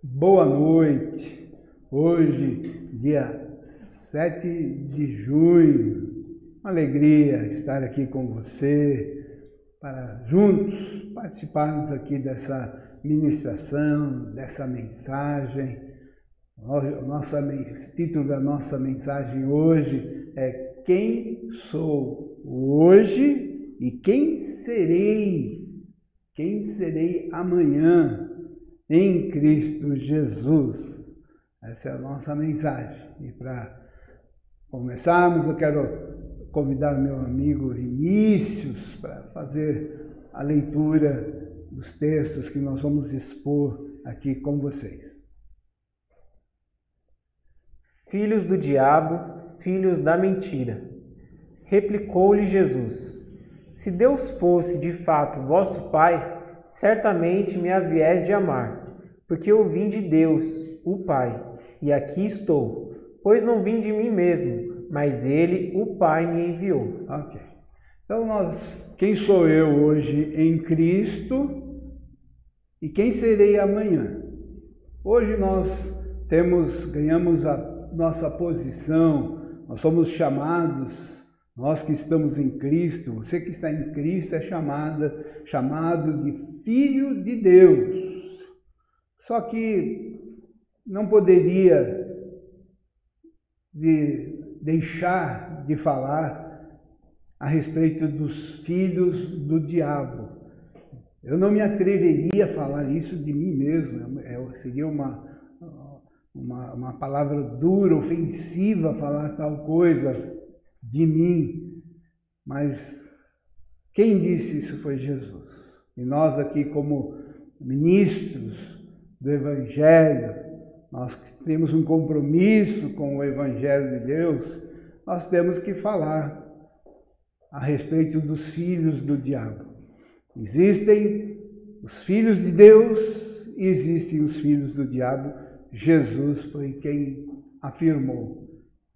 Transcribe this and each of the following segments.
Boa noite. Hoje, dia 7 de junho. Uma alegria estar aqui com você para juntos participarmos aqui dessa ministração, dessa mensagem. O nossa, título da nossa mensagem hoje é Quem sou hoje e quem serei? Quem serei amanhã? Em Cristo Jesus. Essa é a nossa mensagem. E para começarmos, eu quero convidar meu amigo Vinícius para fazer a leitura dos textos que nós vamos expor aqui com vocês. Filhos do diabo, filhos da mentira. Replicou-lhe Jesus: Se Deus fosse de fato vosso Pai, certamente me havies de amar, porque eu vim de Deus, o Pai, e aqui estou, pois não vim de mim mesmo, mas Ele, o Pai, me enviou. Ok. Então nós, quem sou eu hoje em Cristo e quem serei amanhã? Hoje nós temos, ganhamos a nossa posição, nós somos chamados nós que estamos em Cristo, você que está em Cristo é chamada, chamado de filho de Deus. Só que não poderia de deixar de falar a respeito dos filhos do diabo. Eu não me atreveria a falar isso de mim mesmo, é, seria uma, uma, uma palavra dura, ofensiva falar tal coisa de mim, mas quem disse isso foi Jesus. E nós aqui como ministros do Evangelho, nós temos um compromisso com o Evangelho de Deus, nós temos que falar a respeito dos filhos do diabo. Existem os filhos de Deus e existem os filhos do diabo. Jesus foi quem afirmou.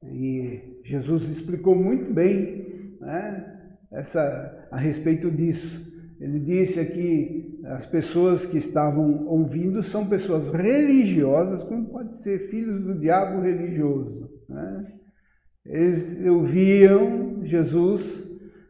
E Jesus explicou muito bem né, essa, a respeito disso. Ele disse aqui as pessoas que estavam ouvindo são pessoas religiosas, como pode ser filhos do diabo religioso. Né? Eles ouviam Jesus,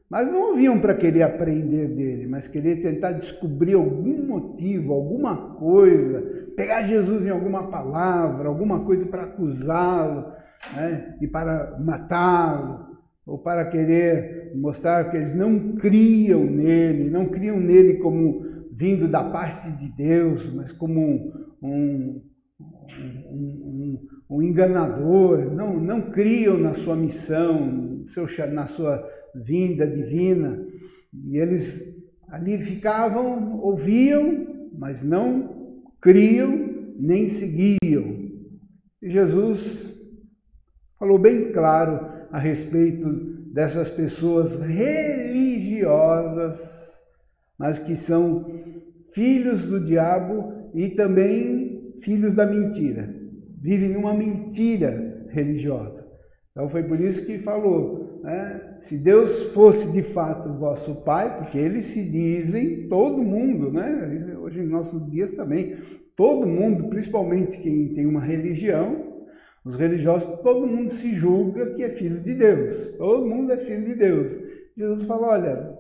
mas não ouviam para querer aprender dele, mas querer tentar descobrir algum motivo, alguma coisa, pegar Jesus em alguma palavra, alguma coisa para acusá-lo né? e para matá-lo, ou para querer mostrar que eles não criam nele, não criam nele como vindo da parte de Deus, mas como um, um, um, um enganador, não, não criam na sua missão, seu, na sua vinda divina. E eles ali ficavam, ouviam, mas não criam nem seguiam. E Jesus falou bem claro a respeito dessas pessoas religiosas, mas que são filhos do diabo e também filhos da mentira. Vivem numa mentira religiosa. Então foi por isso que falou, né? se Deus fosse de fato vosso Pai, porque eles se dizem, todo mundo, né? hoje em nossos dias também, todo mundo, principalmente quem tem uma religião, os religiosos, todo mundo se julga que é filho de Deus. Todo mundo é filho de Deus. Jesus fala: olha,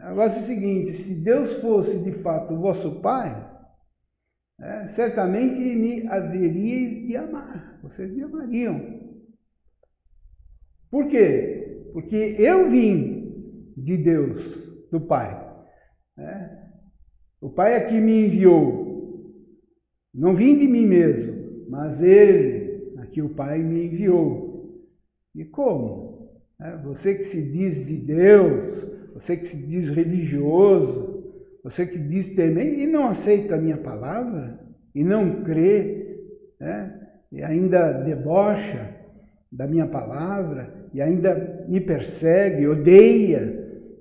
agora é o seguinte: se Deus fosse de fato o vosso Pai, é, certamente me haveríeis de amar. Vocês me amariam. Por quê? Porque eu vim de Deus, do Pai. É. O Pai é que me enviou. Não vim de mim mesmo, mas Ele que o Pai me enviou. E como? É, você que se diz de Deus, você que se diz religioso, você que diz temer e não aceita a minha palavra, e não crê, né? e ainda debocha da minha palavra, e ainda me persegue, odeia,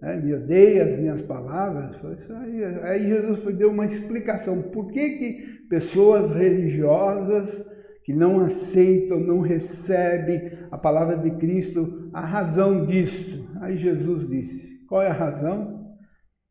né? me odeia as minhas palavras. Aí, aí Jesus deu uma explicação. Por que, que pessoas religiosas que não aceitam, não recebem a palavra de Cristo, a razão disso. Aí Jesus disse: Qual é a razão?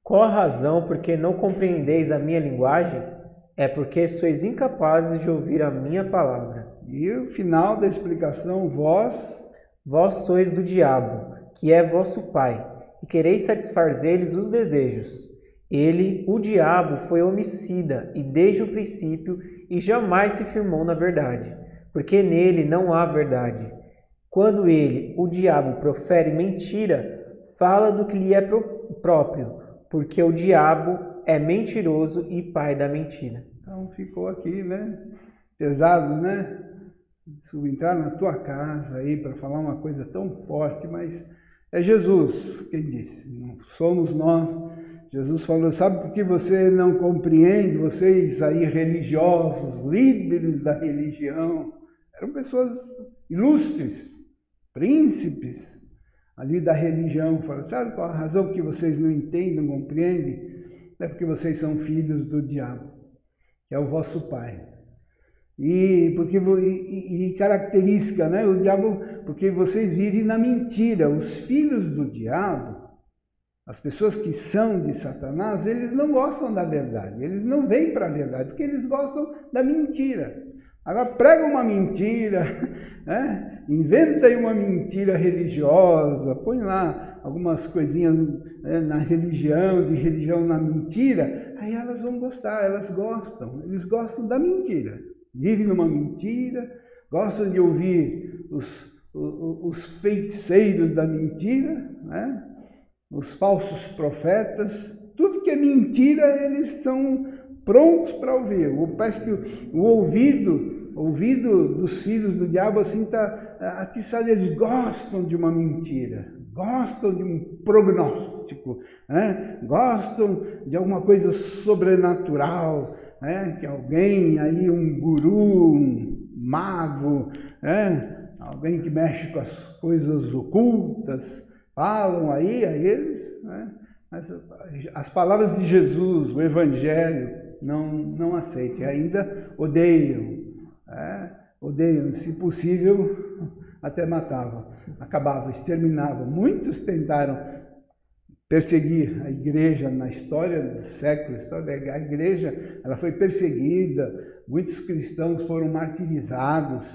Qual a razão porque não compreendeis a minha linguagem? é porque sois incapazes de ouvir a minha palavra. E o final da explicação, vós. Vós sois do diabo, que é vosso pai, e quereis satisfazer-lhes os desejos. Ele, o diabo, foi homicida e desde o princípio e jamais se firmou na verdade, porque nele não há verdade. Quando ele, o diabo, profere mentira, fala do que lhe é próprio, porque o diabo é mentiroso e pai da mentira. Então ficou aqui, né? Pesado, né? Entrar na tua casa aí para falar uma coisa tão forte, mas é Jesus quem disse, não somos nós. Jesus falou: sabe por que você não compreende? Vocês aí religiosos, líderes da religião, eram pessoas ilustres, príncipes ali da religião. Falaram: sabe qual a razão que vocês não entendem, não compreendem? É porque vocês são filhos do diabo, que é o vosso pai. E porque e, e, característica, né? O diabo, porque vocês vivem na mentira. Os filhos do diabo, as pessoas que são de Satanás, eles não gostam da verdade. Eles não vêm para a verdade, porque eles gostam da mentira. Agora prega uma mentira, né? inventa uma mentira religiosa, põe lá algumas coisinhas né, na religião, de religião na mentira, aí elas vão gostar, elas gostam, eles gostam da mentira vivem numa mentira, gostam de ouvir os, os, os feiticeiros da mentira, né? Os falsos profetas, tudo que é mentira eles estão prontos para ouvir. Parece que o, o ouvido, o ouvido dos filhos do diabo assim está atiçado, eles gostam de uma mentira, gostam de um prognóstico, né? gostam de alguma coisa sobrenatural, né? que alguém aí, um guru, um mago, né? alguém que mexe com as coisas ocultas, falam aí a eles, né? Mas as palavras de Jesus, o Evangelho, não, não aceitam, ainda odeiam, né? odeiam, se possível, até matavam, acabavam, exterminavam. Muitos tentaram perseguir a igreja na história do século, a igreja, ela foi perseguida, muitos cristãos foram martirizados,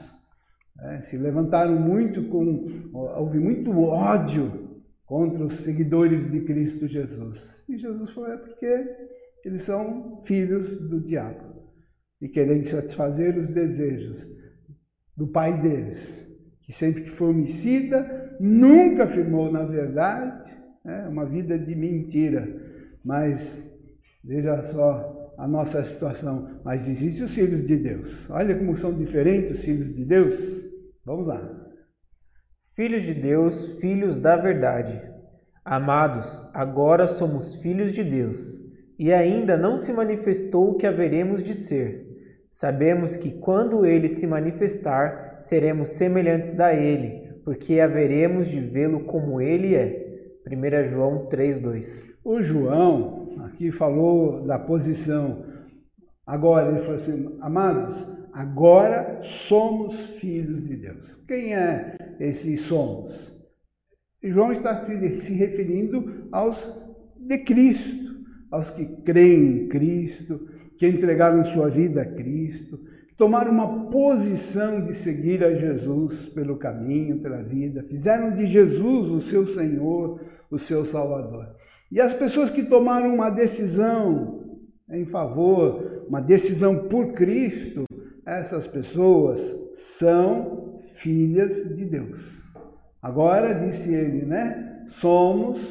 né? se levantaram muito com, houve muito ódio contra os seguidores de Cristo Jesus. E Jesus falou, é porque eles são filhos do diabo e querem satisfazer os desejos do pai deles, que sempre que foi homicida, nunca afirmou na verdade, é uma vida de mentira. Mas veja só a nossa situação. Mas existem os filhos de Deus. Olha como são diferentes os filhos de Deus. Vamos lá. Filhos de Deus, filhos da verdade. Amados, agora somos filhos de Deus, e ainda não se manifestou o que haveremos de ser. Sabemos que quando ele se manifestar, seremos semelhantes a ele, porque haveremos de vê-lo como ele é. 1 João 3,2. O João aqui falou da posição. Agora, ele falou assim: amados, agora somos filhos de Deus. Quem é esse somos? João está se referindo aos de Cristo, aos que creem em Cristo, que entregaram sua vida a Cristo, tomaram uma posição de seguir a Jesus pelo caminho, pela vida, fizeram de Jesus o seu Senhor, o seu Salvador. E as pessoas que tomaram uma decisão em favor, uma decisão por Cristo, essas pessoas são filhas de Deus. Agora, disse ele, né? Somos,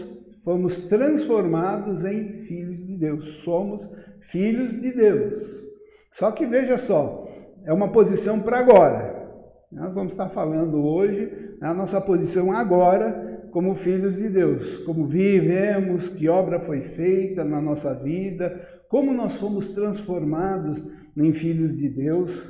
fomos transformados em filhos de Deus. Somos filhos de Deus. Só que veja só, é uma posição para agora. Nós vamos estar falando hoje a nossa posição agora como filhos de Deus, como vivemos, que obra foi feita na nossa vida, como nós fomos transformados em filhos de Deus.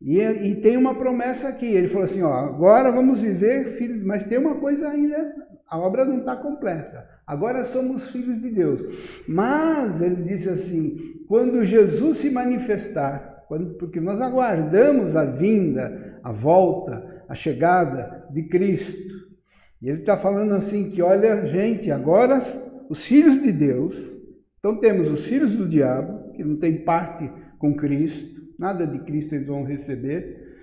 E, e tem uma promessa aqui, ele falou assim, ó, agora vamos viver filhos, mas tem uma coisa ainda, a obra não está completa. Agora somos filhos de Deus. Mas ele disse assim, quando Jesus se manifestar, porque nós aguardamos a vinda, a volta, a chegada de Cristo. E ele está falando assim que, olha, gente, agora os filhos de Deus, então temos os filhos do diabo, que não tem parte com Cristo, nada de Cristo eles vão receber.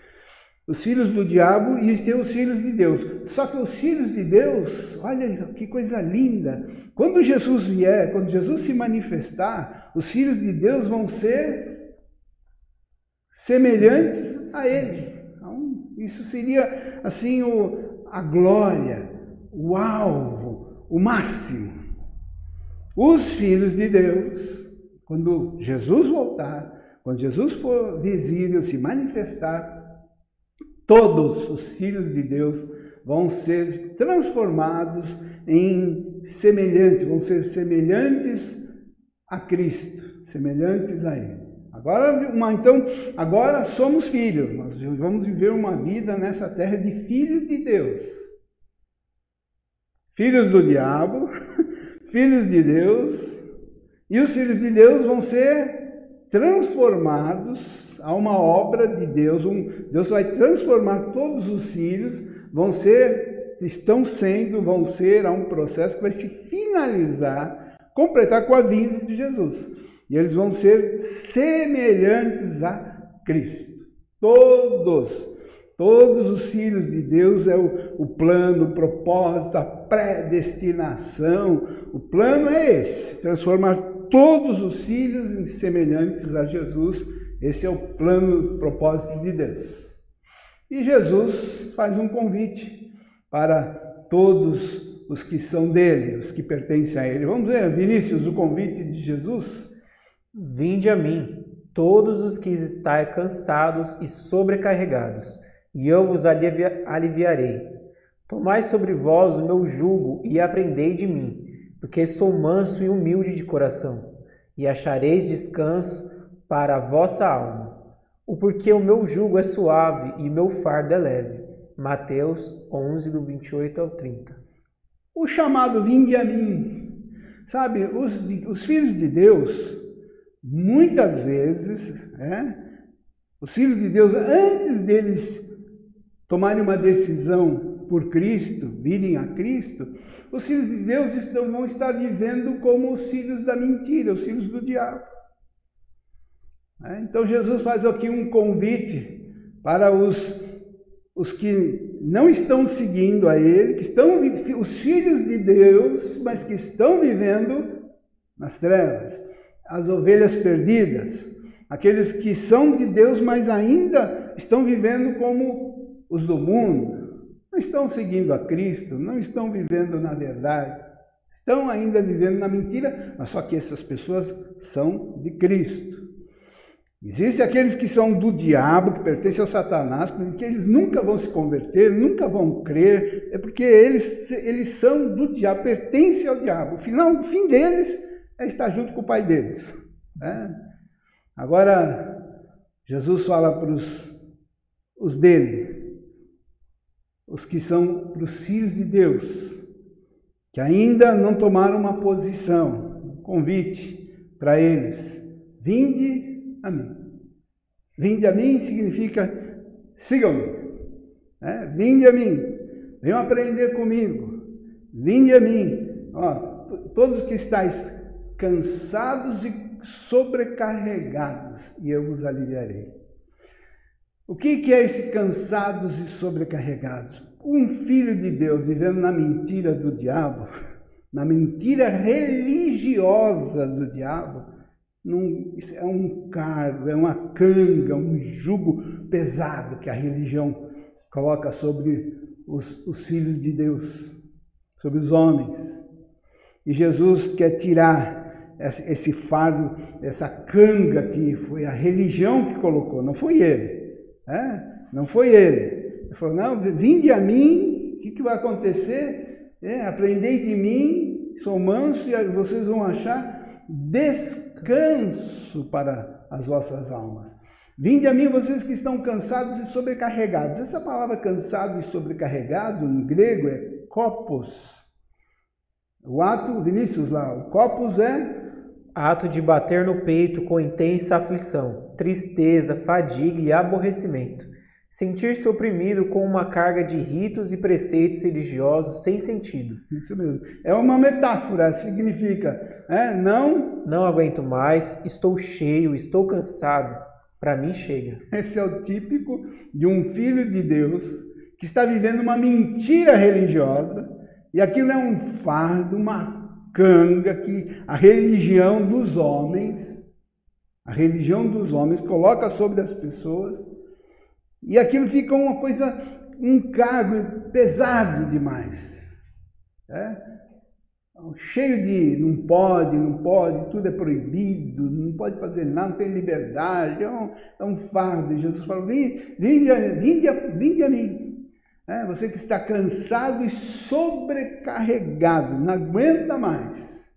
Os filhos do diabo e tem os filhos de Deus. Só que os filhos de Deus, olha que coisa linda. Quando Jesus vier, quando Jesus se manifestar, os filhos de Deus vão ser semelhantes a Ele. Então, isso seria assim o, a glória, o alvo, o máximo. Os filhos de Deus, quando Jesus voltar, quando Jesus for visível, se manifestar, todos os filhos de Deus vão ser transformados em semelhantes, vão ser semelhantes a Cristo, semelhantes a Ele. Agora, uma, então, agora somos filhos, nós vamos viver uma vida nessa terra de filhos de Deus. Filhos do diabo, filhos de Deus, e os filhos de Deus vão ser transformados a uma obra de Deus. Um, Deus vai transformar todos os filhos, vão ser, estão sendo, vão ser a um processo que vai se finalizar, completar com a vinda de Jesus. E eles vão ser semelhantes a Cristo. Todos, todos os filhos de Deus é o, o plano, o propósito, a predestinação. O plano é esse: transformar todos os filhos em semelhantes a Jesus. Esse é o plano, o propósito de Deus. E Jesus faz um convite para todos os que são dele, os que pertencem a ele. Vamos ver, Vinícius, o convite de Jesus? Vinde a mim, todos os que estáis cansados e sobrecarregados, e eu vos aliviarei. Tomai sobre vós o meu jugo e aprendei de mim, porque sou manso e humilde de coração, e achareis descanso para a vossa alma. O porquê o meu jugo é suave e meu fardo é leve. Mateus 11, do 28 ao 30. O chamado vinde a mim. Sabe, os, os filhos de Deus, muitas vezes, é, os filhos de Deus, antes deles tomarem uma decisão por Cristo, virem a Cristo, os filhos de Deus estão, vão estar vivendo como os filhos da mentira, os filhos do diabo. É, então Jesus faz aqui um convite para os, os que não estão seguindo a Ele, que estão os filhos de Deus, mas que estão vivendo nas trevas, as ovelhas perdidas, aqueles que são de Deus, mas ainda estão vivendo como os do mundo, não estão seguindo a Cristo, não estão vivendo na verdade, estão ainda vivendo na mentira, mas só que essas pessoas são de Cristo. Existem aqueles que são do diabo, que pertencem ao Satanás, porque eles nunca vão se converter, nunca vão crer, é porque eles, eles são do diabo, pertencem ao diabo. O, final, o fim deles é estar junto com o pai deles. Né? Agora, Jesus fala para os, os dele, os que são para os filhos de Deus, que ainda não tomaram uma posição, um convite para eles: vinde a mim. Vinde a mim significa sigam-me. É? Vinde a mim, venham aprender comigo. Vinde a mim. Ó, todos que estáis cansados e sobrecarregados, e eu vos aliviarei. O que é esse cansados e sobrecarregados? Um filho de Deus vivendo na mentira do diabo, na mentira religiosa do diabo, num, é um cargo, é uma canga, um jugo pesado que a religião coloca sobre os, os filhos de Deus, sobre os homens. E Jesus quer tirar esse fardo, essa canga que foi a religião que colocou, não foi ele. É? Não foi ele. Ele falou: Não, vinde a mim, o que, que vai acontecer? É, aprendei de mim, sou manso e vocês vão achar descanso para as vossas almas. Vinde a mim, vocês que estão cansados e sobrecarregados. Essa palavra cansado e sobrecarregado, no grego, é copos. O ato, Vinícius, lá, o copos é ato de bater no peito com intensa aflição, tristeza, fadiga e aborrecimento, Sentir-se oprimido com uma carga de ritos e preceitos religiosos sem sentido. Isso mesmo. É uma metáfora, significa, é, não. Não aguento mais, estou cheio, estou cansado. Para mim chega. Esse é o típico de um filho de Deus que está vivendo uma mentira religiosa e aquilo é um fardo, uma canga que a religião dos homens, a religião dos homens coloca sobre as pessoas e aquilo fica uma coisa, um cargo pesado demais. É? Cheio de não pode, não pode, tudo é proibido, não pode fazer nada, não tem liberdade, é um, é um fardo. Jesus falou: vinde, vinde, vinde, vinde a mim. É, você que está cansado e sobrecarregado, não aguenta mais,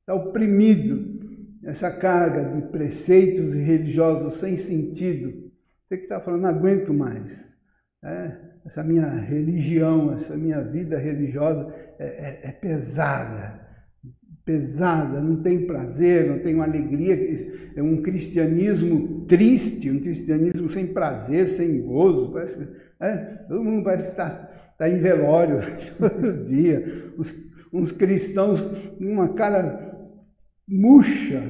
está oprimido, essa carga de preceitos religiosos sem sentido você que está falando, não aguento mais. É, essa minha religião, essa minha vida religiosa é, é, é, pesada, pesada, não tem prazer, não tem alegria, é um cristianismo triste, um cristianismo sem prazer, sem gozo. Parece, é, todo mundo parece estar, estar em velório todo dia. Os, uns cristãos, uma cara murcha,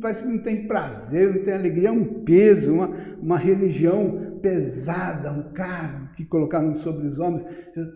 parece que não tem prazer, não tem alegria, é um peso, uma, uma religião pesada, um cargo que colocaram sobre os homens.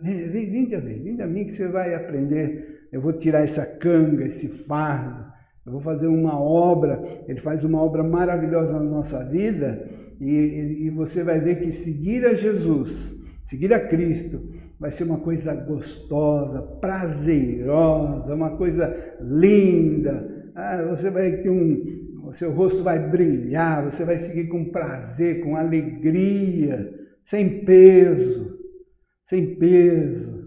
Vem, vem, a mim, vinde a mim que você vai aprender. Eu vou tirar essa canga, esse fardo. Eu vou fazer uma obra. Ele faz uma obra maravilhosa na nossa vida e, e você vai ver que seguir a Jesus, seguir a Cristo, vai ser uma coisa gostosa, prazerosa, uma coisa linda ah, você vai ter um, o seu rosto vai brilhar, você vai seguir com prazer, com alegria, sem peso, sem peso.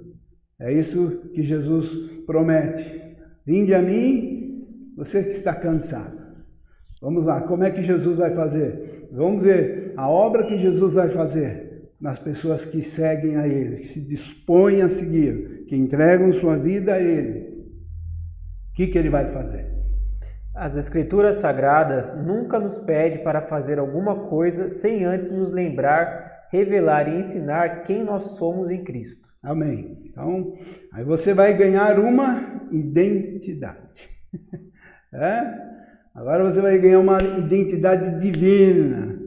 É isso que Jesus promete. Vinde a mim, você que está cansado. Vamos lá, como é que Jesus vai fazer? Vamos ver a obra que Jesus vai fazer nas pessoas que seguem a Ele, que se dispõem a seguir, que entregam sua vida a Ele. O que, que Ele vai fazer? As Escrituras Sagradas nunca nos pede para fazer alguma coisa sem antes nos lembrar, revelar e ensinar quem nós somos em Cristo. Amém. Então, aí você vai ganhar uma identidade. É? Agora você vai ganhar uma identidade divina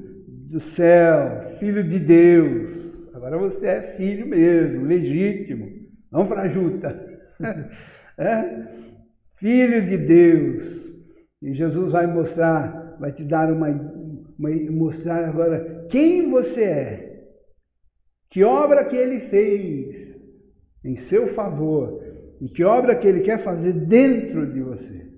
do céu, filho de Deus. Agora você é filho mesmo, legítimo, não frajuta. É? Filho de Deus. E Jesus vai mostrar, vai te dar uma, uma mostrar agora quem você é, que obra que ele fez em seu favor e que obra que ele quer fazer dentro de você.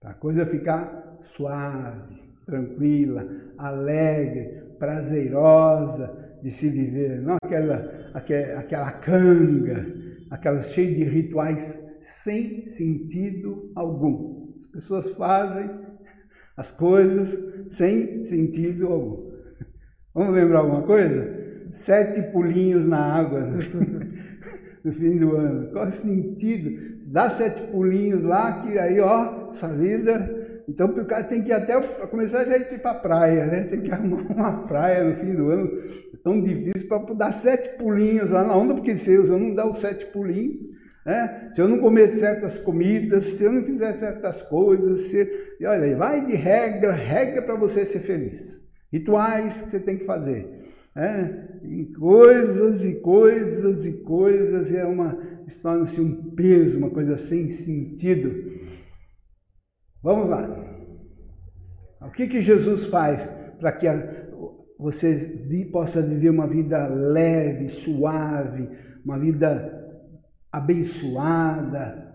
Para a coisa ficar suave, tranquila, alegre, prazerosa de se viver, não aquela, aquela, aquela canga, aquela cheia de rituais sem sentido algum pessoas fazem as coisas sem sentido algum. Vamos lembrar alguma coisa? Sete pulinhos na água no fim do ano. Qual é o sentido? Dá sete pulinhos lá, que aí, ó, essa vida. Então o cara tem que ir até para começar já ir para a praia, né? Tem que arrumar uma praia no fim do ano. É tão difícil para dar sete pulinhos lá na onda, porque se eu não dar os sete pulinhos, né? Se eu não comer certas comidas, se eu não fizer certas coisas, se... e olha, vai de regra, regra para você ser feliz. Rituais que você tem que fazer. Né? E coisas e coisas e coisas, e é uma, torna-se um peso, uma coisa sem sentido. Vamos lá. O que, que Jesus faz para que a, você possa viver uma vida leve, suave, uma vida abençoada.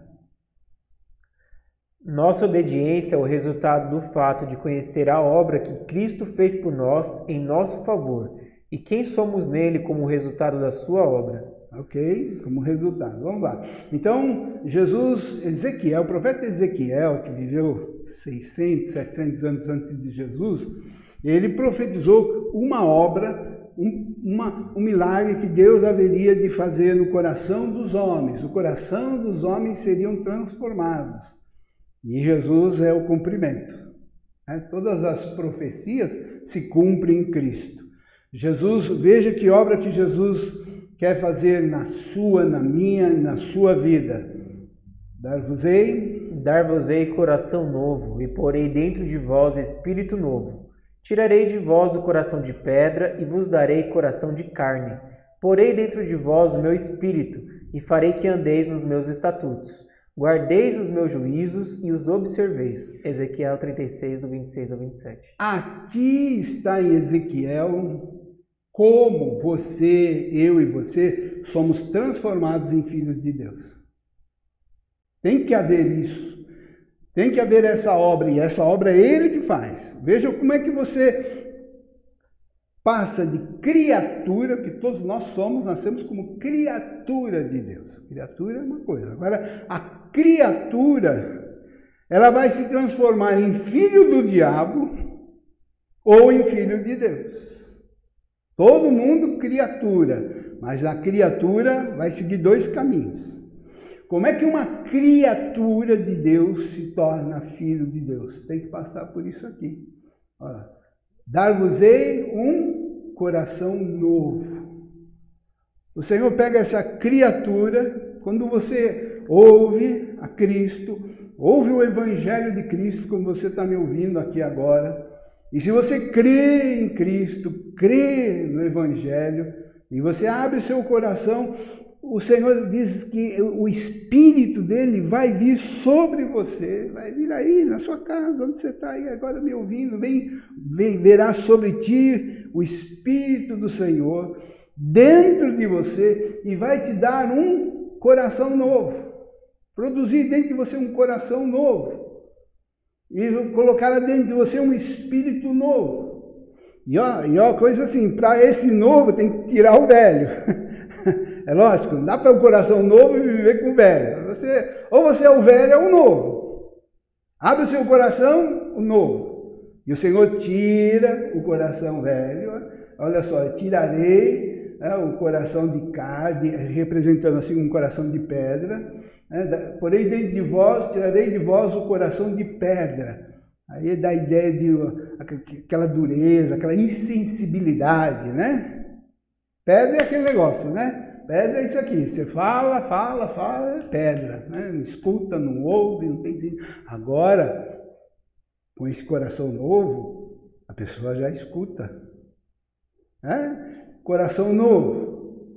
Nossa obediência é o resultado do fato de conhecer a obra que Cristo fez por nós em nosso favor e quem somos nele como resultado da sua obra. Ok? Como resultado. Vamos lá. Então, Jesus, Ezequiel, o profeta Ezequiel, que viveu 600, 700 anos antes de Jesus, ele profetizou uma obra um, uma, um milagre que Deus haveria de fazer no coração dos homens. O coração dos homens seriam transformados. E Jesus é o cumprimento. Né? Todas as profecias se cumprem em Cristo. Jesus, veja que obra que Jesus quer fazer na sua, na minha na sua vida. Dar-vos-ei dar-vos-ei coração novo, e porei dentro de vós espírito novo. Tirarei de vós o coração de pedra, e vos darei coração de carne. Porei dentro de vós o meu espírito, e farei que andeis nos meus estatutos. Guardeis os meus juízos e os observeis. Ezequiel 36, do 26 ao 27. Aqui está em Ezequiel como você, eu e você, somos transformados em filhos de Deus. Tem que haver isso. Tem que haver essa obra, e essa obra é Ele que faz. Veja como é que você passa de criatura, que todos nós somos, nascemos como criatura de Deus. Criatura é uma coisa. Agora, a criatura, ela vai se transformar em filho do diabo ou em filho de Deus. Todo mundo criatura, mas a criatura vai seguir dois caminhos. Como é que uma criatura de Deus se torna filho de Deus? Tem que passar por isso aqui. Dar-vos-ei um coração novo. O Senhor pega essa criatura, quando você ouve a Cristo, ouve o Evangelho de Cristo, como você está me ouvindo aqui agora, e se você crê em Cristo, crê no Evangelho, e você abre seu coração, o Senhor diz que o Espírito dele vai vir sobre você, vai vir aí na sua casa, onde você está aí agora me ouvindo, vem, vem, verá sobre ti o Espírito do Senhor dentro de você e vai te dar um coração novo, produzir dentro de você um coração novo e colocar dentro de você um espírito novo. E ó, e ó coisa assim, para esse novo tem que tirar o velho. É lógico, não dá para um coração novo e viver com o velho. Você, ou você é o velho ou o novo. Abre o seu coração, o novo. E o Senhor tira o coração velho. Olha só, tirarei né, o coração de carne, representando assim um coração de pedra. Né, porém, dentro de vós, tirarei de vós o coração de pedra. Aí dá a ideia de aquela dureza, aquela insensibilidade, né? Pedra é aquele negócio, né? Pedra é isso aqui, você fala, fala, fala, é pedra, né? Não escuta, não ouve, não tem Agora, com esse coração novo, a pessoa já escuta. Né? Coração novo.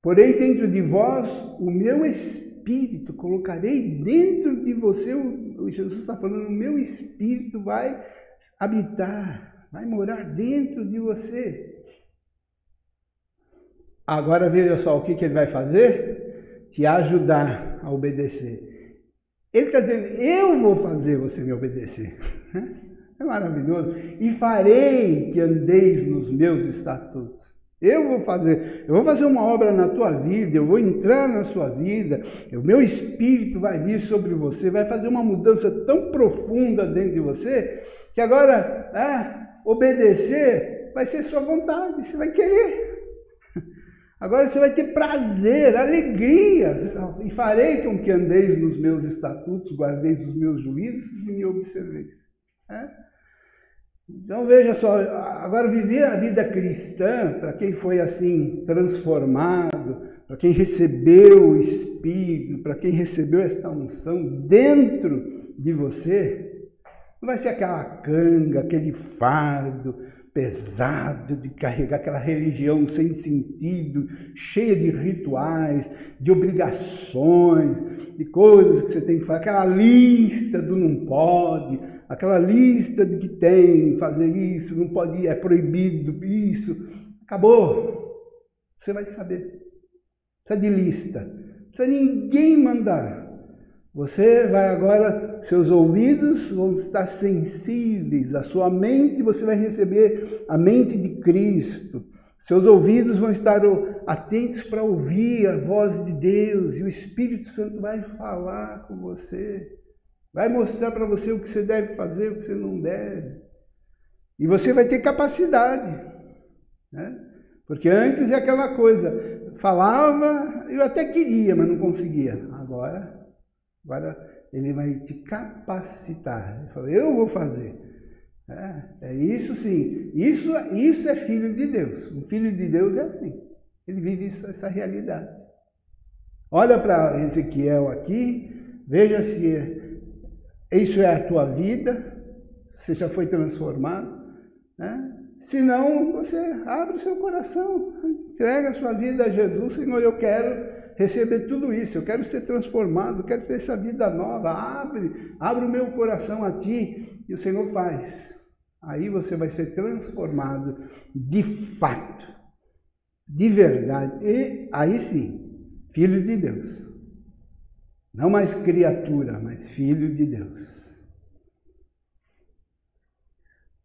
Porém, dentro de vós, o meu espírito, colocarei dentro de você, o Jesus está falando, o meu espírito vai habitar, vai morar dentro de você. Agora veja só o que, que ele vai fazer: te ajudar a obedecer. Ele está dizendo: eu vou fazer você me obedecer. É maravilhoso. E farei que andeis nos meus estatutos. Eu vou fazer, eu vou fazer uma obra na tua vida, eu vou entrar na sua vida, o meu espírito vai vir sobre você, vai fazer uma mudança tão profunda dentro de você, que agora é, obedecer vai ser sua vontade, você vai querer. Agora você vai ter prazer, alegria, e farei com que andeis nos meus estatutos, guardeis os meus juízos e me observeis. É? Então veja só, agora viver a vida cristã, para quem foi assim transformado, para quem recebeu o Espírito, para quem recebeu esta unção dentro de você, não vai ser aquela canga, aquele fardo, pesado de carregar aquela religião sem sentido, cheia de rituais, de obrigações, de coisas que você tem que fazer, aquela lista do não pode, aquela lista de que tem, fazer isso, não pode, é proibido isso. Acabou. Você vai saber. Precisa de lista. Precisa ninguém mandar. Você vai agora, seus ouvidos vão estar sensíveis, a sua mente, você vai receber a mente de Cristo. Seus ouvidos vão estar atentos para ouvir a voz de Deus e o Espírito Santo vai falar com você. Vai mostrar para você o que você deve fazer, o que você não deve. E você vai ter capacidade. Né? Porque antes é aquela coisa, falava, eu até queria, mas não conseguia. Agora Agora ele vai te capacitar. Ele falou, eu vou fazer. É, É isso sim. Isso, isso é filho de Deus. Um filho de Deus é assim. Ele vive isso, essa realidade. Olha para Ezequiel aqui, veja se isso é a tua vida, você já foi transformado. Né? Se não, você abre o seu coração, entrega a sua vida a Jesus, Senhor, eu quero receber tudo isso, eu quero ser transformado, quero ter essa vida nova. Abre, abre o meu coração a ti e o Senhor faz. Aí você vai ser transformado de fato, de verdade. E aí sim, filho de Deus. Não mais criatura, mas filho de Deus.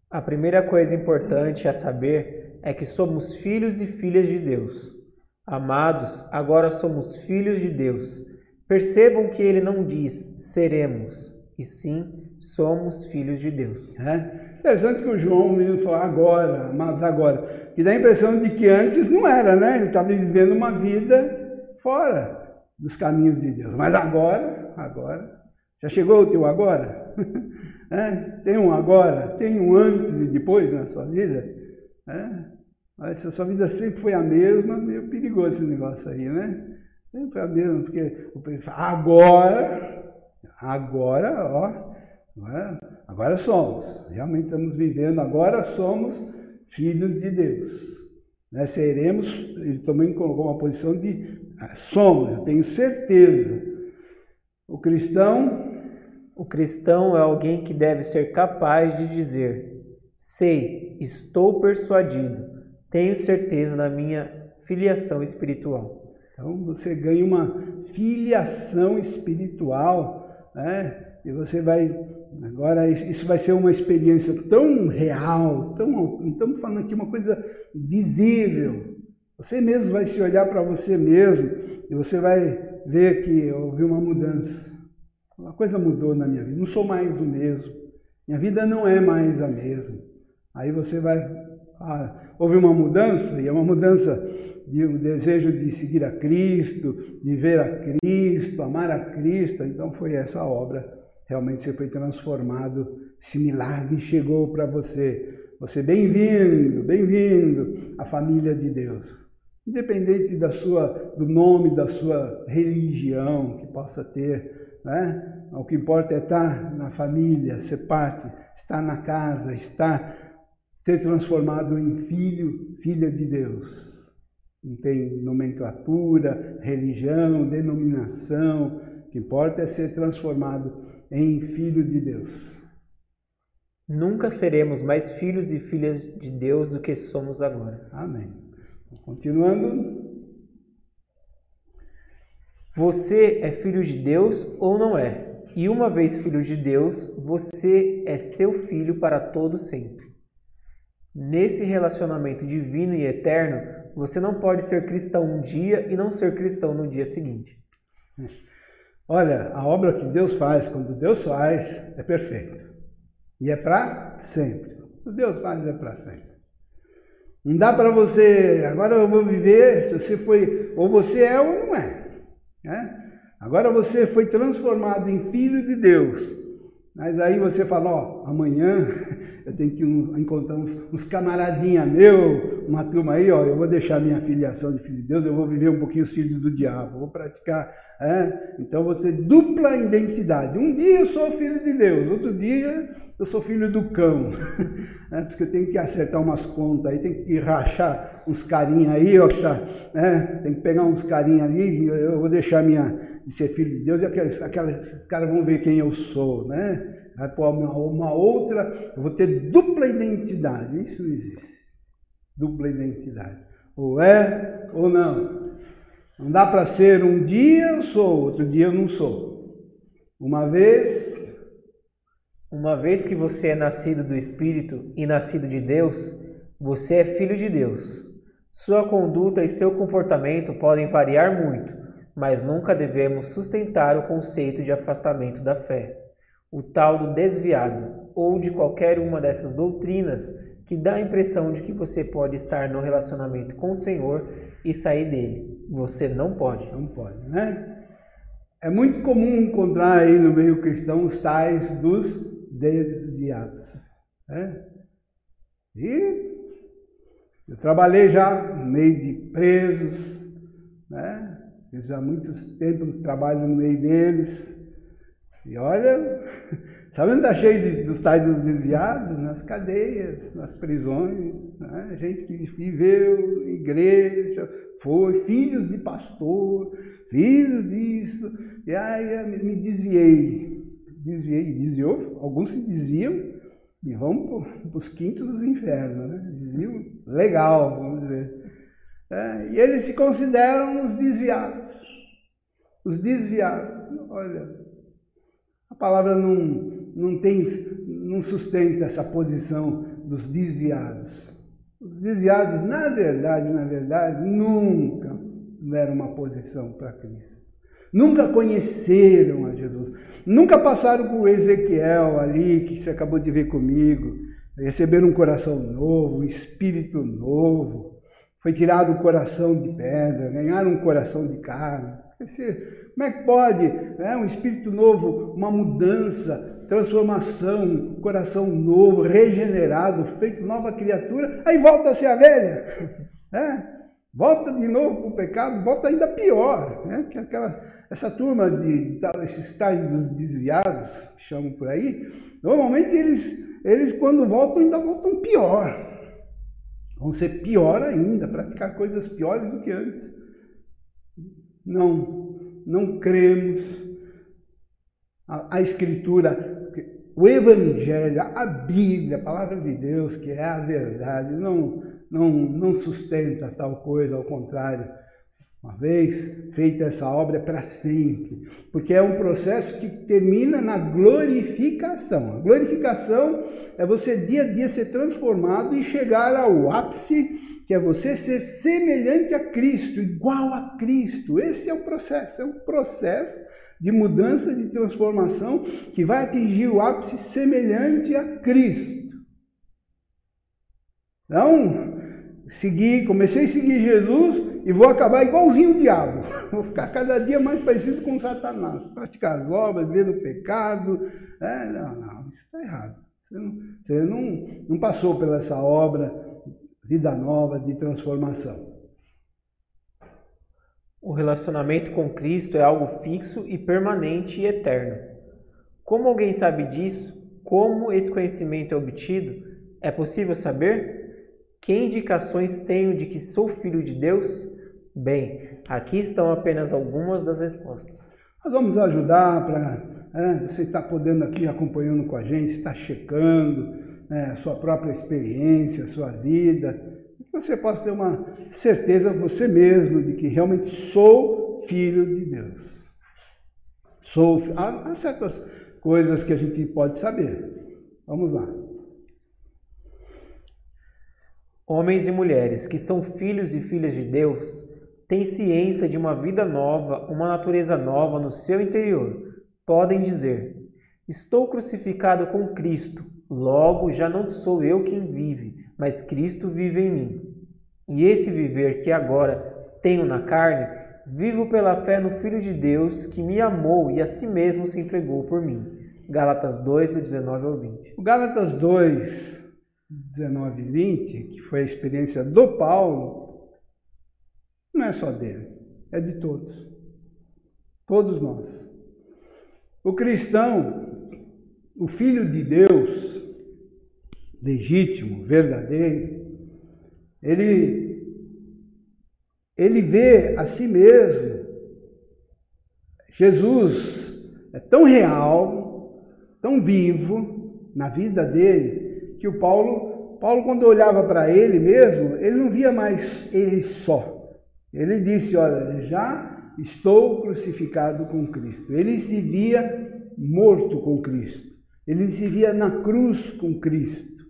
A primeira coisa importante a saber é que somos filhos e filhas de Deus. Amados, agora somos filhos de Deus. Percebam que ele não diz seremos, e sim somos filhos de Deus. É interessante que o João, o menino, falou agora, mas agora. Que dá a impressão de que antes não era, né? Ele estava vivendo uma vida fora dos caminhos de Deus. Mas agora, agora, já chegou o teu agora? é? Tem um agora, tem um antes e depois na sua vida? É? Se a sua vida sempre foi a mesma, meio perigoso esse negócio aí, né? Sempre foi a mesma, porque o pessoal fala, agora, agora, ó, Agora, agora somos, realmente estamos vivendo, agora somos filhos de Deus. Né? Seremos, ele também colocou uma posição de ah, somos, eu tenho certeza. O cristão. O cristão é alguém que deve ser capaz de dizer: sei, estou persuadido, tenho certeza da minha filiação espiritual. Então você ganha uma filiação espiritual, né? E você vai Agora, isso vai ser uma experiência tão real, tão, estamos falando aqui uma coisa visível. Você mesmo vai se olhar para você mesmo e você vai ver que houve uma mudança. Uma coisa mudou na minha vida, não sou mais o mesmo. Minha vida não é mais a mesma. Aí você vai. Ah, houve uma mudança, e é uma mudança de um desejo de seguir a Cristo, de ver a Cristo, amar a Cristo. Então foi essa obra realmente você foi transformado, esse milagre chegou para você. Você bem-vindo, bem-vindo à família de Deus. Independente da sua, do nome da sua religião que possa ter, né? o que importa é estar na família, ser parte, estar na casa, estar, ser transformado em filho, filha de Deus. Não tem nomenclatura, religião, denominação, o que importa é ser transformado em filho de Deus. Nunca seremos mais filhos e filhas de Deus do que somos agora. Amém. Continuando. Você é filho de Deus ou não é? E uma vez filho de Deus, você é seu filho para todo sempre. Nesse relacionamento divino e eterno, você não pode ser cristão um dia e não ser cristão no dia seguinte. Olha, a obra que Deus faz, quando Deus faz, é perfeita. E é para sempre. O Deus faz é para sempre. Não dá para você, agora eu vou viver, se você foi, ou você é ou não é. Né? Agora você foi transformado em filho de Deus. Mas aí você fala, ó, amanhã eu tenho que encontrar uns, uns camaradinha meu, uma turma aí, ó, eu vou deixar minha filiação de filho de Deus, eu vou viver um pouquinho os filhos do diabo, vou praticar, é? então vou ter dupla identidade. Um dia eu sou filho de Deus, outro dia eu sou filho do cão. É, porque eu tenho que acertar umas contas aí, tem que rachar uns carinhos aí, ó, que tá, né? tem que pegar uns carinhos ali, eu vou deixar minha de ser filho de Deus e aqueles, aqueles caras vão ver quem eu sou, né? Vai pôr uma, uma outra, eu vou ter dupla identidade. Isso existe. Dupla identidade. Ou é ou não. Não dá para ser um dia eu sou, outro dia eu não sou. Uma vez. Uma vez que você é nascido do Espírito e nascido de Deus, você é filho de Deus. Sua conduta e seu comportamento podem variar muito, mas nunca devemos sustentar o conceito de afastamento da fé, o tal do desviado, ou de qualquer uma dessas doutrinas que dá a impressão de que você pode estar no relacionamento com o Senhor e sair dele. Você não pode. Não pode, né? É muito comum encontrar aí no meio cristão os tais dos desviados. Né? E eu trabalhei já no meio de presos, né? Eu já há muito tempo trabalho no meio deles. E olha, sabe onde está cheio de, dos tais dos desviados? Nas cadeias, nas prisões. Né? Gente que viveu igreja, foi filhos de pastor, filhos disso. E aí me desviei. Desviei, desviou. Alguns se desviam e vão para os quintos dos infernos. Né? Desviam legal, vamos dizer. É, e eles se consideram os desviados. Os desviados. Olha, a palavra não, não tem, não sustenta essa posição dos desviados. Os desviados, na verdade, na verdade, nunca deram uma posição para Cristo. Nunca conheceram a Jesus. Nunca passaram por Ezequiel ali, que você acabou de ver comigo. Receberam um coração novo, um espírito novo foi tirado o coração de pedra, ganharam um coração de carne. Como é que pode né, um espírito novo, uma mudança, transformação, coração novo, regenerado, feito nova criatura, aí volta a ser a velha? Né? Volta de novo para o pecado, volta ainda pior. Né? Que aquela, essa turma de esses tais dos desviados, que chamam por aí, normalmente eles, eles quando voltam ainda voltam pior vão ser pior ainda, praticar coisas piores do que antes. Não, não cremos. A, a Escritura, o Evangelho, a Bíblia, a palavra de Deus, que é a verdade, não, não, não sustenta tal coisa, ao contrário. Uma vez feita essa obra é para sempre, porque é um processo que termina na glorificação. A glorificação é você dia a dia ser transformado e chegar ao ápice, que é você ser semelhante a Cristo, igual a Cristo. Esse é o processo, é um processo de mudança, de transformação que vai atingir o ápice semelhante a Cristo. Então, segui, comecei a seguir Jesus e vou acabar igualzinho o diabo. Vou ficar cada dia mais parecido com Satanás. Praticar as obras, ver o pecado. É, não, não, isso está errado. Você, não, você não, não passou pela essa obra, vida nova, de transformação. O relacionamento com Cristo é algo fixo e permanente e eterno. Como alguém sabe disso? Como esse conhecimento é obtido? É possível saber? Que indicações tenho de que sou filho de Deus? Bem, aqui estão apenas algumas das respostas. Nós vamos ajudar para é, você estar tá podendo aqui acompanhando com a gente, está checando é, sua própria experiência, sua vida, que você possa ter uma certeza você mesmo de que realmente sou filho de Deus. Sou, há, há certas coisas que a gente pode saber. Vamos lá. Homens e mulheres que são filhos e filhas de Deus têm ciência de uma vida nova, uma natureza nova no seu interior. Podem dizer: Estou crucificado com Cristo, logo já não sou eu quem vive, mas Cristo vive em mim. E esse viver que agora tenho na carne, vivo pela fé no Filho de Deus que me amou e a si mesmo se entregou por mim. Gálatas 2, do 19 ao 20. O Gálatas 2, 19 e 20, que foi a experiência do Paulo, não é só dele, é de todos. Todos nós. O cristão, o filho de Deus, legítimo, verdadeiro, ele ele vê a si mesmo. Jesus é tão real, tão vivo na vida dele, que o Paulo, Paulo quando olhava para ele mesmo, ele não via mais ele só. Ele disse, olha, já estou crucificado com Cristo. Ele se via morto com Cristo. Ele se via na cruz com Cristo.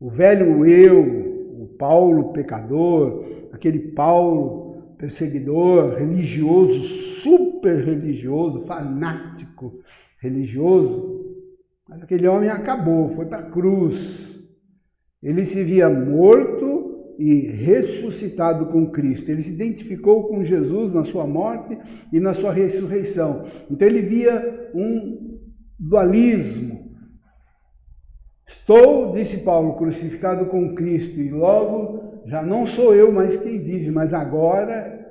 O velho eu, o Paulo pecador, aquele Paulo perseguidor, religioso, super religioso, fanático religioso, mas aquele homem acabou, foi para a cruz. Ele se via morto e ressuscitado com Cristo. Ele se identificou com Jesus na sua morte e na sua ressurreição. Então ele via um dualismo. Estou, disse Paulo, crucificado com Cristo, e logo já não sou eu mais quem vive, mas agora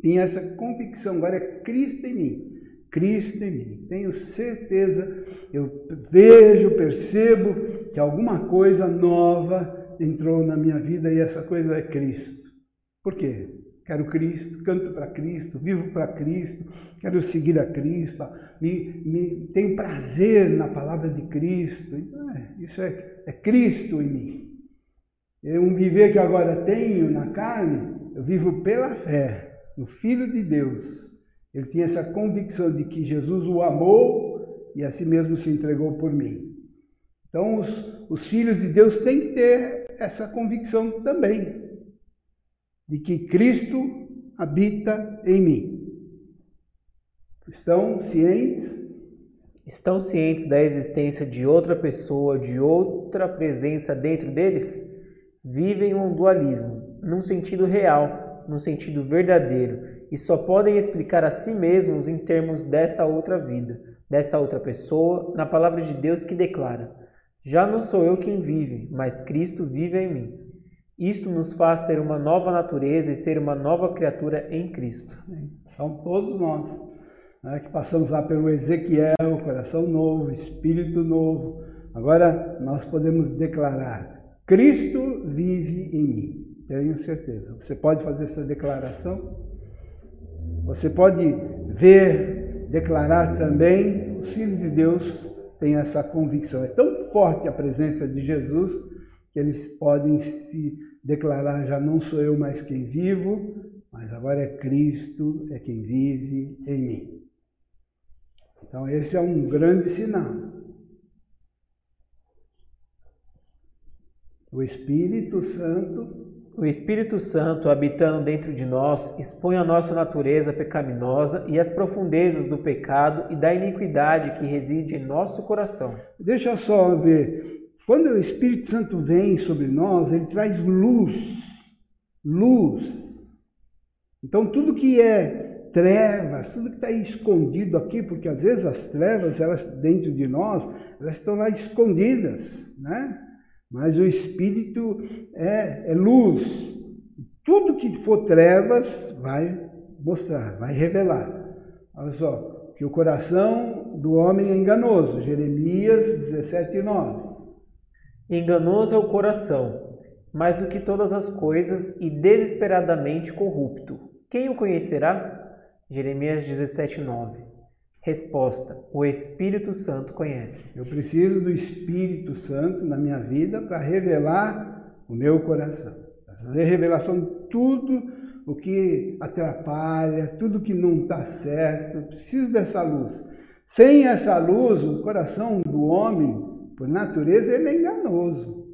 tenho essa convicção, agora é Cristo em mim. Cristo em mim. Tenho certeza, eu vejo, percebo que alguma coisa nova entrou na minha vida e essa coisa é Cristo. Por quê? Quero Cristo, canto para Cristo, vivo para Cristo, quero seguir a Cristo, me, me, tenho prazer na palavra de Cristo. Então, isso é, é Cristo em mim. É um viver que agora tenho na carne, eu vivo pela fé no Filho de Deus. Ele tinha essa convicção de que Jesus o amou e a si mesmo se entregou por mim. Então, os, os filhos de Deus têm que ter essa convicção também de que Cristo habita em mim. Estão cientes? Estão cientes da existência de outra pessoa, de outra presença dentro deles? Vivem um dualismo, num sentido real, num sentido verdadeiro, e só podem explicar a si mesmos em termos dessa outra vida, dessa outra pessoa, na palavra de Deus que declara: Já não sou eu quem vive, mas Cristo vive em mim. Isto nos faz ter uma nova natureza e ser uma nova criatura em Cristo. Então, todos nós né, que passamos lá pelo Ezequiel, coração novo, espírito novo, agora nós podemos declarar: Cristo vive em mim. Tenho certeza. Você pode fazer essa declaração? Você pode ver, declarar também. Os filhos de Deus têm essa convicção. É tão forte a presença de Jesus que eles podem se declarar: já não sou eu mais quem vivo, mas agora é Cristo é quem vive em mim. Então, esse é um grande sinal. O Espírito Santo. O Espírito Santo, habitando dentro de nós, expõe a nossa natureza pecaminosa e as profundezas do pecado e da iniquidade que reside em nosso coração. Deixa só ver quando o Espírito Santo vem sobre nós, ele traz luz. Luz. Então, tudo que é trevas, tudo que está escondido aqui, porque às vezes as trevas, elas dentro de nós, elas estão lá escondidas, né? Mas o Espírito é, é luz. Tudo que for trevas vai mostrar, vai revelar. Olha só, que o coração do homem é enganoso. Jeremias 17, 9. Enganoso é o coração, mais do que todas as coisas, e desesperadamente corrupto. Quem o conhecerá? Jeremias 17:9. Resposta: O Espírito Santo conhece. Eu preciso do Espírito Santo na minha vida para revelar o meu coração. Fazer revelação de tudo o que atrapalha, tudo que não está certo. Eu preciso dessa luz. Sem essa luz, o coração do homem por natureza, ele é enganoso.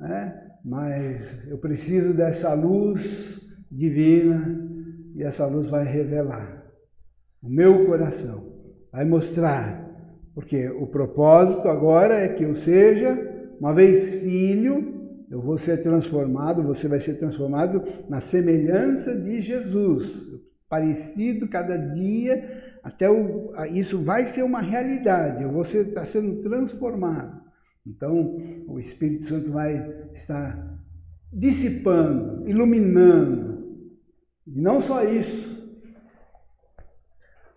Né? Mas eu preciso dessa luz divina e essa luz vai revelar o meu coração, vai mostrar. Porque o propósito agora é que eu seja, uma vez filho, eu vou ser transformado, você vai ser transformado na semelhança de Jesus, parecido cada dia até o, isso vai ser uma realidade, você está sendo transformado. Então, o Espírito Santo vai estar dissipando, iluminando. E não só isso.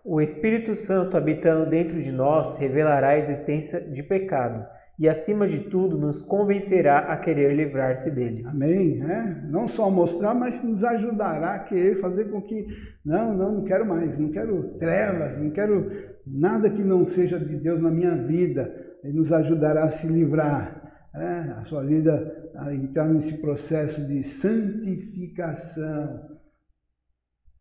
O Espírito Santo habitando dentro de nós revelará a existência de pecado e, acima de tudo, nos convencerá a querer livrar-se dele. Amém. Né? Não só mostrar, mas nos ajudará a querer fazer com que, não, não, não quero mais, não quero trevas, não quero nada que não seja de Deus na minha vida. Ele nos ajudará a se livrar, né? a sua vida a entrar nesse processo de santificação.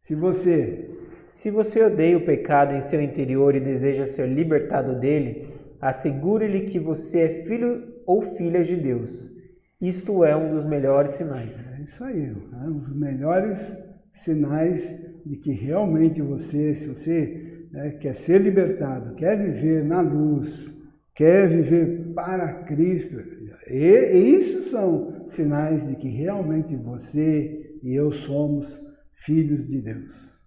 Se você se você odeia o pecado em seu interior e deseja ser libertado dele, assegure-lhe que você é filho ou filha de Deus. Isto é um dos melhores sinais. É isso aí, é um dos melhores sinais de que realmente você, se você né, quer ser libertado, quer viver na luz, quer viver para Cristo, e, e isso são sinais de que realmente você e eu somos filhos de Deus.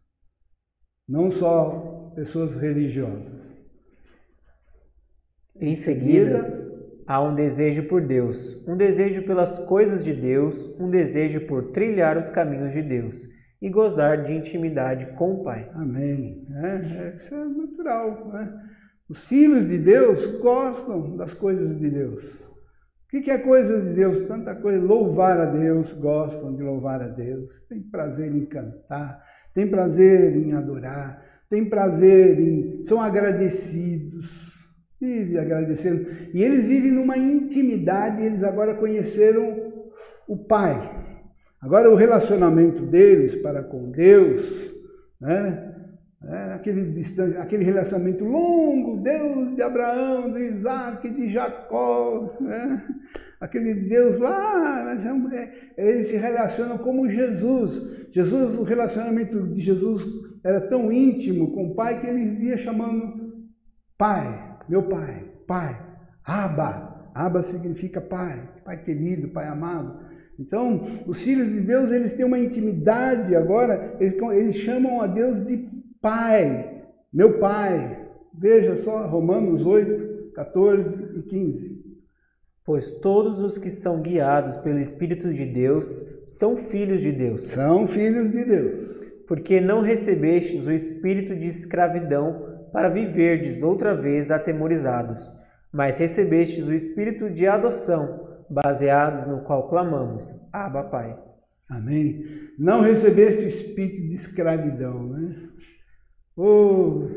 Não só pessoas religiosas. Em seguida, Há um desejo por Deus, um desejo pelas coisas de Deus, um desejo por trilhar os caminhos de Deus e gozar de intimidade com o Pai. Amém. É, é, isso é natural. Né? Os filhos de Deus gostam das coisas de Deus. O que é coisa de Deus? Tanta coisa. Louvar a Deus, gostam de louvar a Deus. Tem prazer em cantar, tem prazer em adorar, tem prazer em. são agradecidos Vive agradecendo. E eles vivem numa intimidade, eles agora conheceram o Pai. Agora o relacionamento deles para com Deus, né? É aquele, aquele relacionamento longo, Deus de Abraão, de Isaac, de Jacó, né? aquele Deus lá, é, é, eles se relacionam como Jesus. Jesus, o relacionamento de Jesus era tão íntimo com o Pai que ele via chamando Pai meu pai, pai, Abba, Abba significa pai, pai querido, pai amado. Então, os filhos de Deus, eles têm uma intimidade agora, eles, eles chamam a Deus de pai, meu pai. Veja só, Romanos 8, 14 e 15. Pois todos os que são guiados pelo Espírito de Deus são filhos de Deus. São filhos de Deus. Porque não recebestes o espírito de escravidão para viverdes outra vez atemorizados, mas recebestes o espírito de adoção, baseados no qual clamamos: Abba, Pai. Amém. Não recebeste o espírito de escravidão, né? O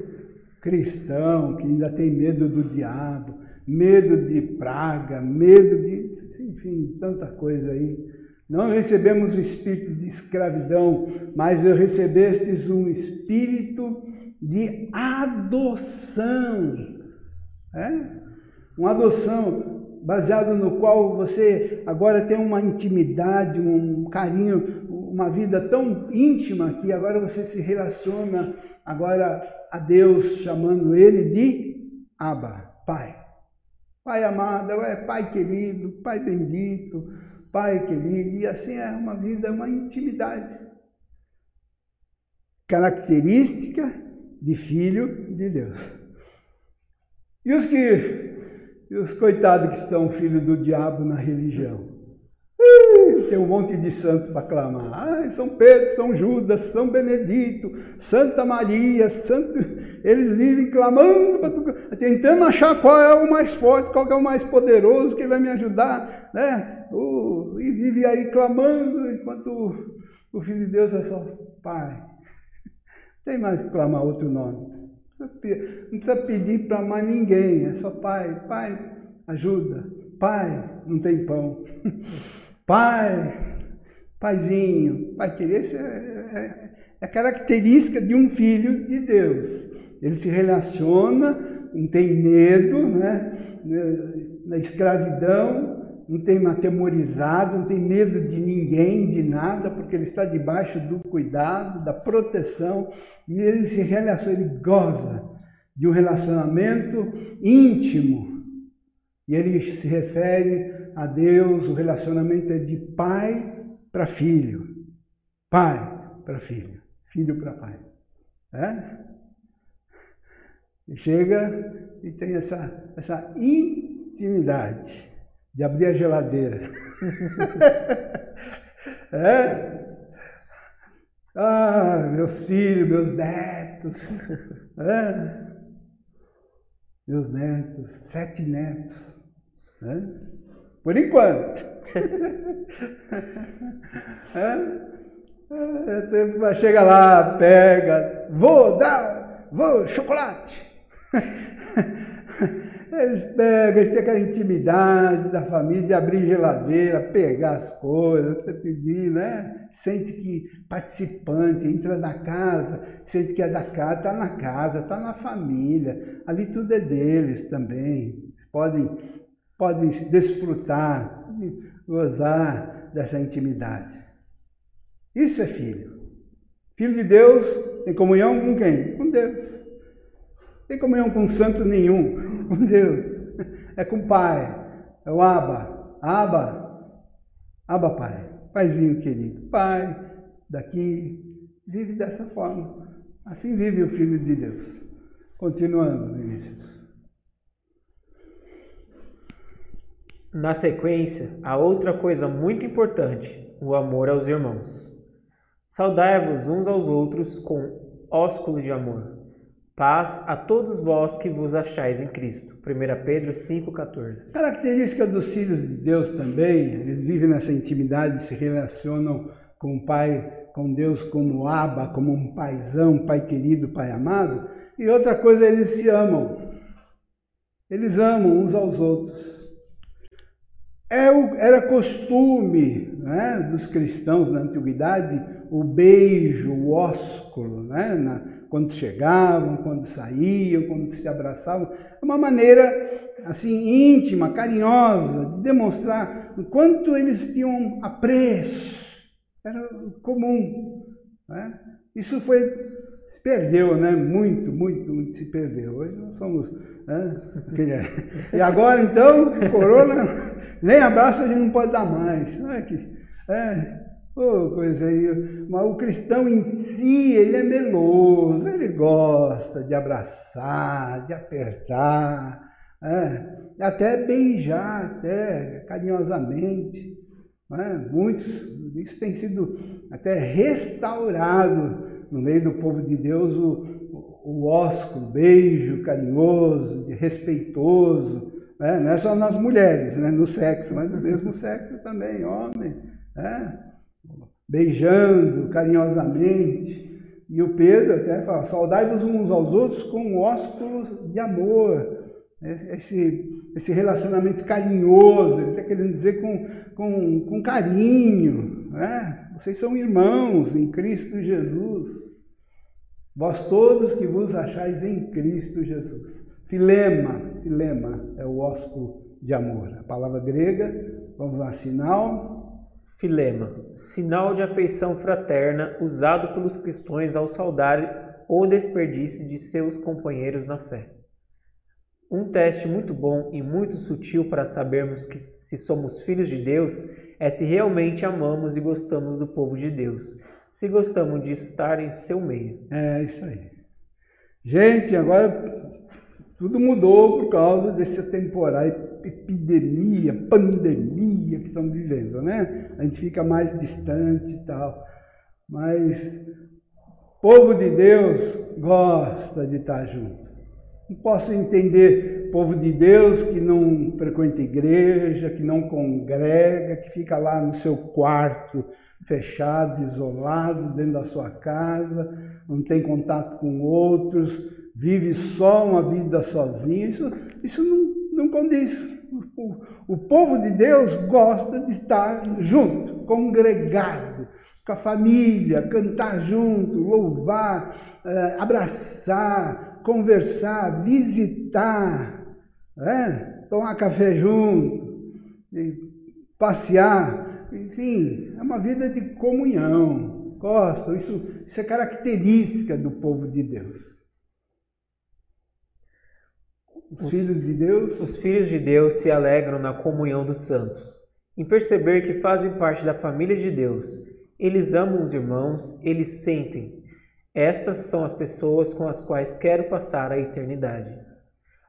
cristão que ainda tem medo do diabo, medo de praga, medo de, enfim, tanta coisa aí. Não recebemos o espírito de escravidão, mas recebestes um espírito de adoção. É? Uma adoção baseado no qual você agora tem uma intimidade, um carinho, uma vida tão íntima que agora você se relaciona agora a Deus chamando ele de Abba, Pai. Pai amado, é Pai querido, Pai bendito, Pai querido, e assim é uma vida, uma intimidade. Característica de filho de Deus. E os que, e os coitados que estão filho do diabo na religião? tem um monte de santo para clamar. São Pedro, São Judas, São Benedito, Santa Maria, Santo. Eles vivem clamando, tentando achar qual é o mais forte, qual é o mais poderoso que vai me ajudar, né? e vive aí clamando, enquanto o Filho de Deus é só Pai, tem mais que clamar outro nome. Não precisa pedir para mais ninguém, é só pai. Pai, ajuda. Pai, não tem pão. Pai, paizinho, pai querer, essa é, é, é, a característica de um filho de Deus. Ele se relaciona, não tem medo, né? na escravidão, não tem atemorizado, não tem medo de ninguém, de nada, porque ele está debaixo do cuidado, da proteção, e ele se relaciona, ele goza de um relacionamento íntimo. E ele se refere a Deus, o relacionamento é de pai para filho, pai para filho, filho para pai. É? E chega e tem essa, essa intimidade de abrir a geladeira. é? Ah, meus filhos, meus netos. É? Meus netos, sete netos. É? Por enquanto. é? É, chega lá, pega, vou dar, vou, chocolate. Eles pegam, eles têm aquela intimidade da família de abrir geladeira, pegar as coisas, pedir, né? Sente que participante, entra na casa, sente que é da casa, está na casa, está na família. Ali tudo é deles também. Podem, podem desfrutar, gozar dessa intimidade. Isso é filho. Filho de Deus tem comunhão com quem? Com Deus tem comunhão com santo nenhum, com Deus. É com o Pai, é o Aba, Aba, Aba Pai, Paizinho querido. Pai, daqui, vive dessa forma. Assim vive o Filho de Deus. Continuando, Vinícius. Na sequência, a outra coisa muito importante, o amor aos irmãos. Saudai-vos uns aos outros com ósculo de amor. Paz a todos vós que vos achais em Cristo. 1 Pedro 5,14. Característica dos filhos de Deus também, eles vivem nessa intimidade, se relacionam com o Pai, com Deus como Aba, como um paizão, pai querido, pai amado. E outra coisa, eles se amam. Eles amam uns aos outros. É era costume né, dos cristãos na antiguidade o beijo, o ósculo, né, na, quando chegavam, quando saíam, quando se abraçavam. É uma maneira assim íntima, carinhosa de demonstrar o quanto eles tinham apreço. Era comum. Né? Isso foi se perdeu, né? Muito, muito, muito se perdeu. Hoje nós somos. Né? E agora então, corona, nem abraço a gente não pode dar mais. Olha que, é, Oh, coisa aí. Mas o cristão em si, ele é meloso, ele gosta de abraçar, de apertar, é, até beijar, até carinhosamente. É? Muitos, isso tem sido até restaurado no meio do povo de Deus, o, o ósculo, beijo carinhoso, respeitoso. É? Não é só nas mulheres, né? no sexo, mas no mesmo sexo também, homem. É? Beijando carinhosamente. E o Pedro até fala: saudai-vos uns aos outros com ósculos de amor. Esse, esse relacionamento carinhoso, ele está querendo dizer com, com, com carinho. Né? Vocês são irmãos em Cristo Jesus. Vós todos que vos achais em Cristo Jesus. Filema, filema é o ósculo de amor. A palavra grega, vamos lá, sinal, Filema, sinal de afeição fraterna usado pelos cristãos ao saudar o desperdício de seus companheiros na fé. Um teste muito bom e muito sutil para sabermos que se somos filhos de Deus é se realmente amamos e gostamos do povo de Deus, se gostamos de estar em seu meio. É isso aí. Gente, agora tudo mudou por causa desse temporário epidemia, pandemia que estamos vivendo, né? A gente fica mais distante e tal. Mas o povo de Deus gosta de estar junto. Não posso entender povo de Deus que não frequenta igreja, que não congrega, que fica lá no seu quarto fechado, isolado, dentro da sua casa, não tem contato com outros, vive só uma vida sozinho. Isso, isso não, não condiz. O, povo de Deus gosta de estar junto, congregado, com a família, cantar junto, louvar, eh, abraçar, conversar, visitar, né? tomar café junto, passear, enfim, é uma vida de comunhão. Gostam, isso, isso é característica do povo de Deus. Os, os filhos de Deus? Os filhos de Deus se alegram na comunhão dos santos, em perceber que fazem parte da família de Deus. Eles amam os irmãos, eles sentem. Estas são as pessoas com as quais quero passar a eternidade.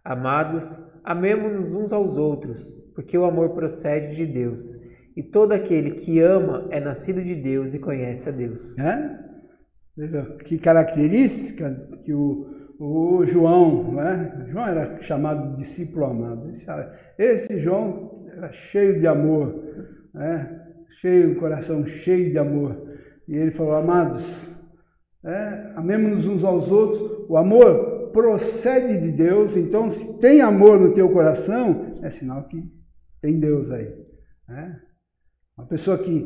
Amados, amemos-nos uns aos outros, porque o amor procede de Deus. E todo aquele que ama é nascido de Deus e conhece a Deus. É? Veja que característica que o, o João, né? João era chamado discípulo amado. Esse, esse João era cheio de amor, né? cheio, coração cheio de amor. E ele falou: Amados, é, amemos-nos uns aos outros. O amor procede de Deus, então se tem amor no teu coração, é sinal que tem Deus aí. Né? Uma pessoa que,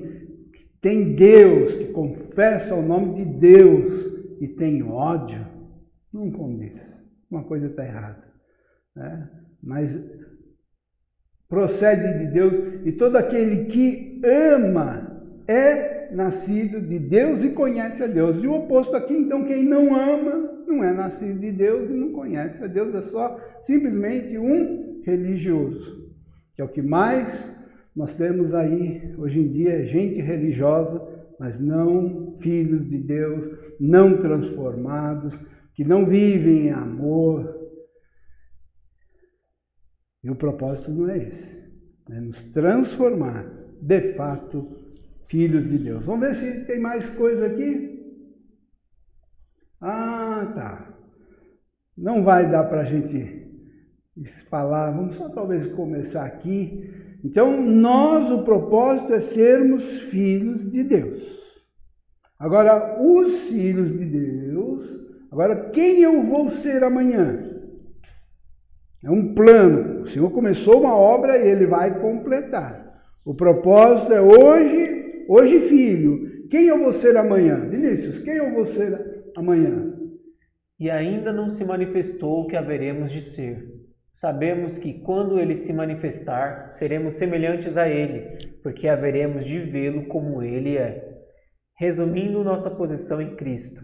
que tem Deus, que confessa o nome de Deus e tem ódio, não condiz. Uma coisa está errada. Né? Mas procede de Deus e todo aquele que ama é nascido de Deus e conhece a Deus. E o oposto aqui, então, quem não ama não é nascido de Deus e não conhece a Deus, é só simplesmente um religioso, que é o que mais nós temos aí hoje em dia, gente religiosa, mas não filhos de Deus, não transformados, que não vivem em amor. E o propósito não é esse. Né? nos transformar, de fato, filhos de Deus. Vamos ver se tem mais coisa aqui. Ah, tá. Não vai dar para a gente falar, vamos só talvez começar aqui. Então, nós, o propósito é sermos filhos de Deus. Agora, os filhos de Deus, agora quem eu vou ser amanhã? É um plano. O Senhor começou uma obra e ele vai completar. O propósito é hoje, hoje filho. Quem eu vou ser amanhã? Vinícius, quem eu vou ser amanhã? E ainda não se manifestou o que haveremos de ser. Sabemos que quando ele se manifestar, seremos semelhantes a ele, porque haveremos de vê-lo como ele é. Resumindo nossa posição em Cristo,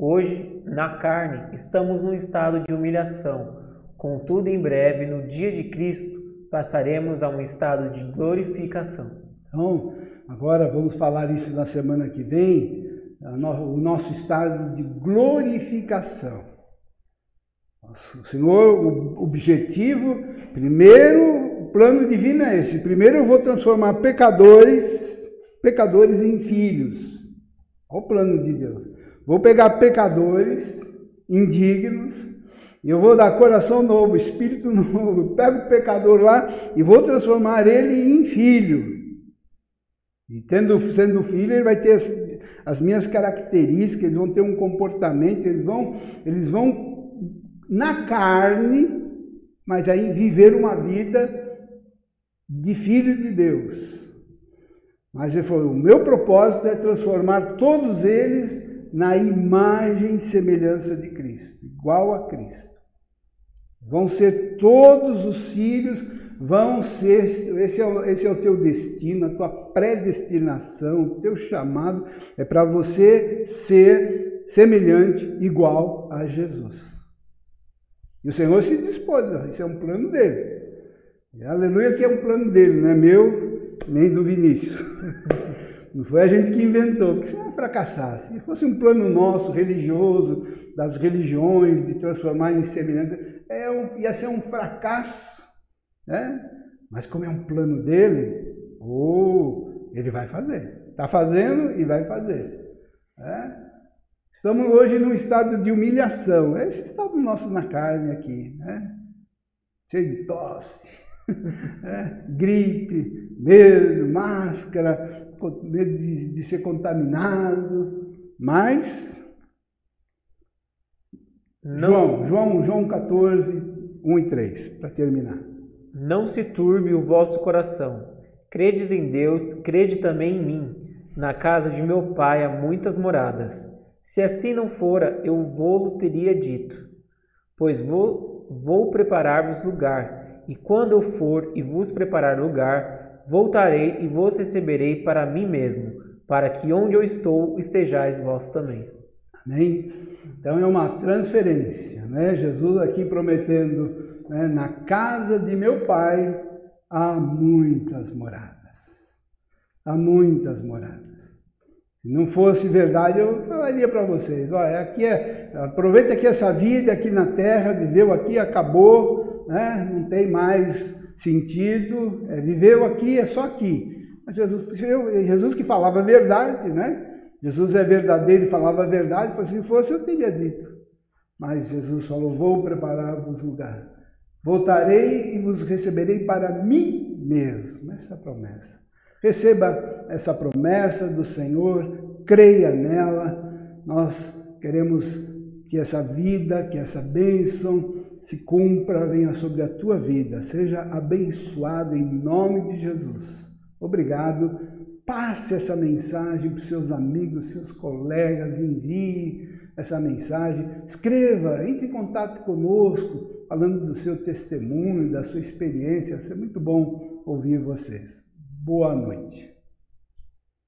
hoje, na carne, estamos num estado de humilhação, contudo, em breve, no dia de Cristo, passaremos a um estado de glorificação. Então, agora vamos falar isso na semana que vem, o nosso estado de glorificação. O Senhor, o objetivo, primeiro, o plano divino é esse. Primeiro eu vou transformar pecadores, pecadores em filhos. Olha o plano de Deus. Vou pegar pecadores indignos, e eu vou dar coração novo, espírito novo. Pego o pecador lá e vou transformar ele em filho. E tendo, sendo filho, ele vai ter as, as minhas características, eles vão ter um comportamento, eles vão, eles vão na carne, mas aí viver uma vida de filho de Deus. Mas ele falou: o meu propósito é transformar todos eles na imagem e semelhança de Cristo, igual a Cristo. Vão ser todos os filhos, vão ser, esse é, o, esse é o teu destino, a tua predestinação, o teu chamado é para você ser semelhante, igual a Jesus. E o Senhor se dispôs, isso é um plano dele. E, aleluia que é um plano dele, não é meu, nem do Vinícius. Não foi a gente que inventou, porque senão ia fracassar. Se fosse um plano nosso, religioso, das religiões, de transformar em semelhança, é um, ia ser um fracasso. Né? Mas como é um plano dele, oh, ele vai fazer. Está fazendo e vai fazer. Né? Estamos hoje num estado de humilhação. É esse estado nosso na carne aqui, né? Cheio de tosse, né? gripe, medo, máscara, medo de, de ser contaminado. Mas não. João, João, João 14, 1 e 3, para terminar. Não se turbe o vosso coração. Credes em Deus, crede também em mim. Na casa de meu pai há muitas moradas. Se assim não fora, eu vou-lo teria dito, pois vou, vou preparar-vos lugar, e quando eu for e vos preparar lugar, voltarei e vos receberei para mim mesmo, para que onde eu estou estejais vós também. Amém? Então é uma transferência, né? Jesus aqui prometendo, né? na casa de meu pai há muitas moradas. Há muitas moradas. Se não fosse verdade, eu falaria para vocês, olha, aqui é, aproveita aqui essa vida aqui na terra, viveu aqui, acabou, né? não tem mais sentido, é, viveu aqui, é só aqui. Jesus, Jesus que falava a verdade, né? Jesus é verdadeiro e falava a verdade, se fosse eu teria dito. Mas Jesus falou, vou preparar-vos lugar. Voltarei e vos receberei para mim mesmo. Essa é a promessa. Receba essa promessa do Senhor, creia nela. Nós queremos que essa vida, que essa bênção se cumpra, venha sobre a tua vida. Seja abençoado em nome de Jesus. Obrigado. Passe essa mensagem para os seus amigos, seus colegas, envie essa mensagem. Escreva, entre em contato conosco, falando do seu testemunho, da sua experiência. Vai ser muito bom ouvir vocês. Boa noite.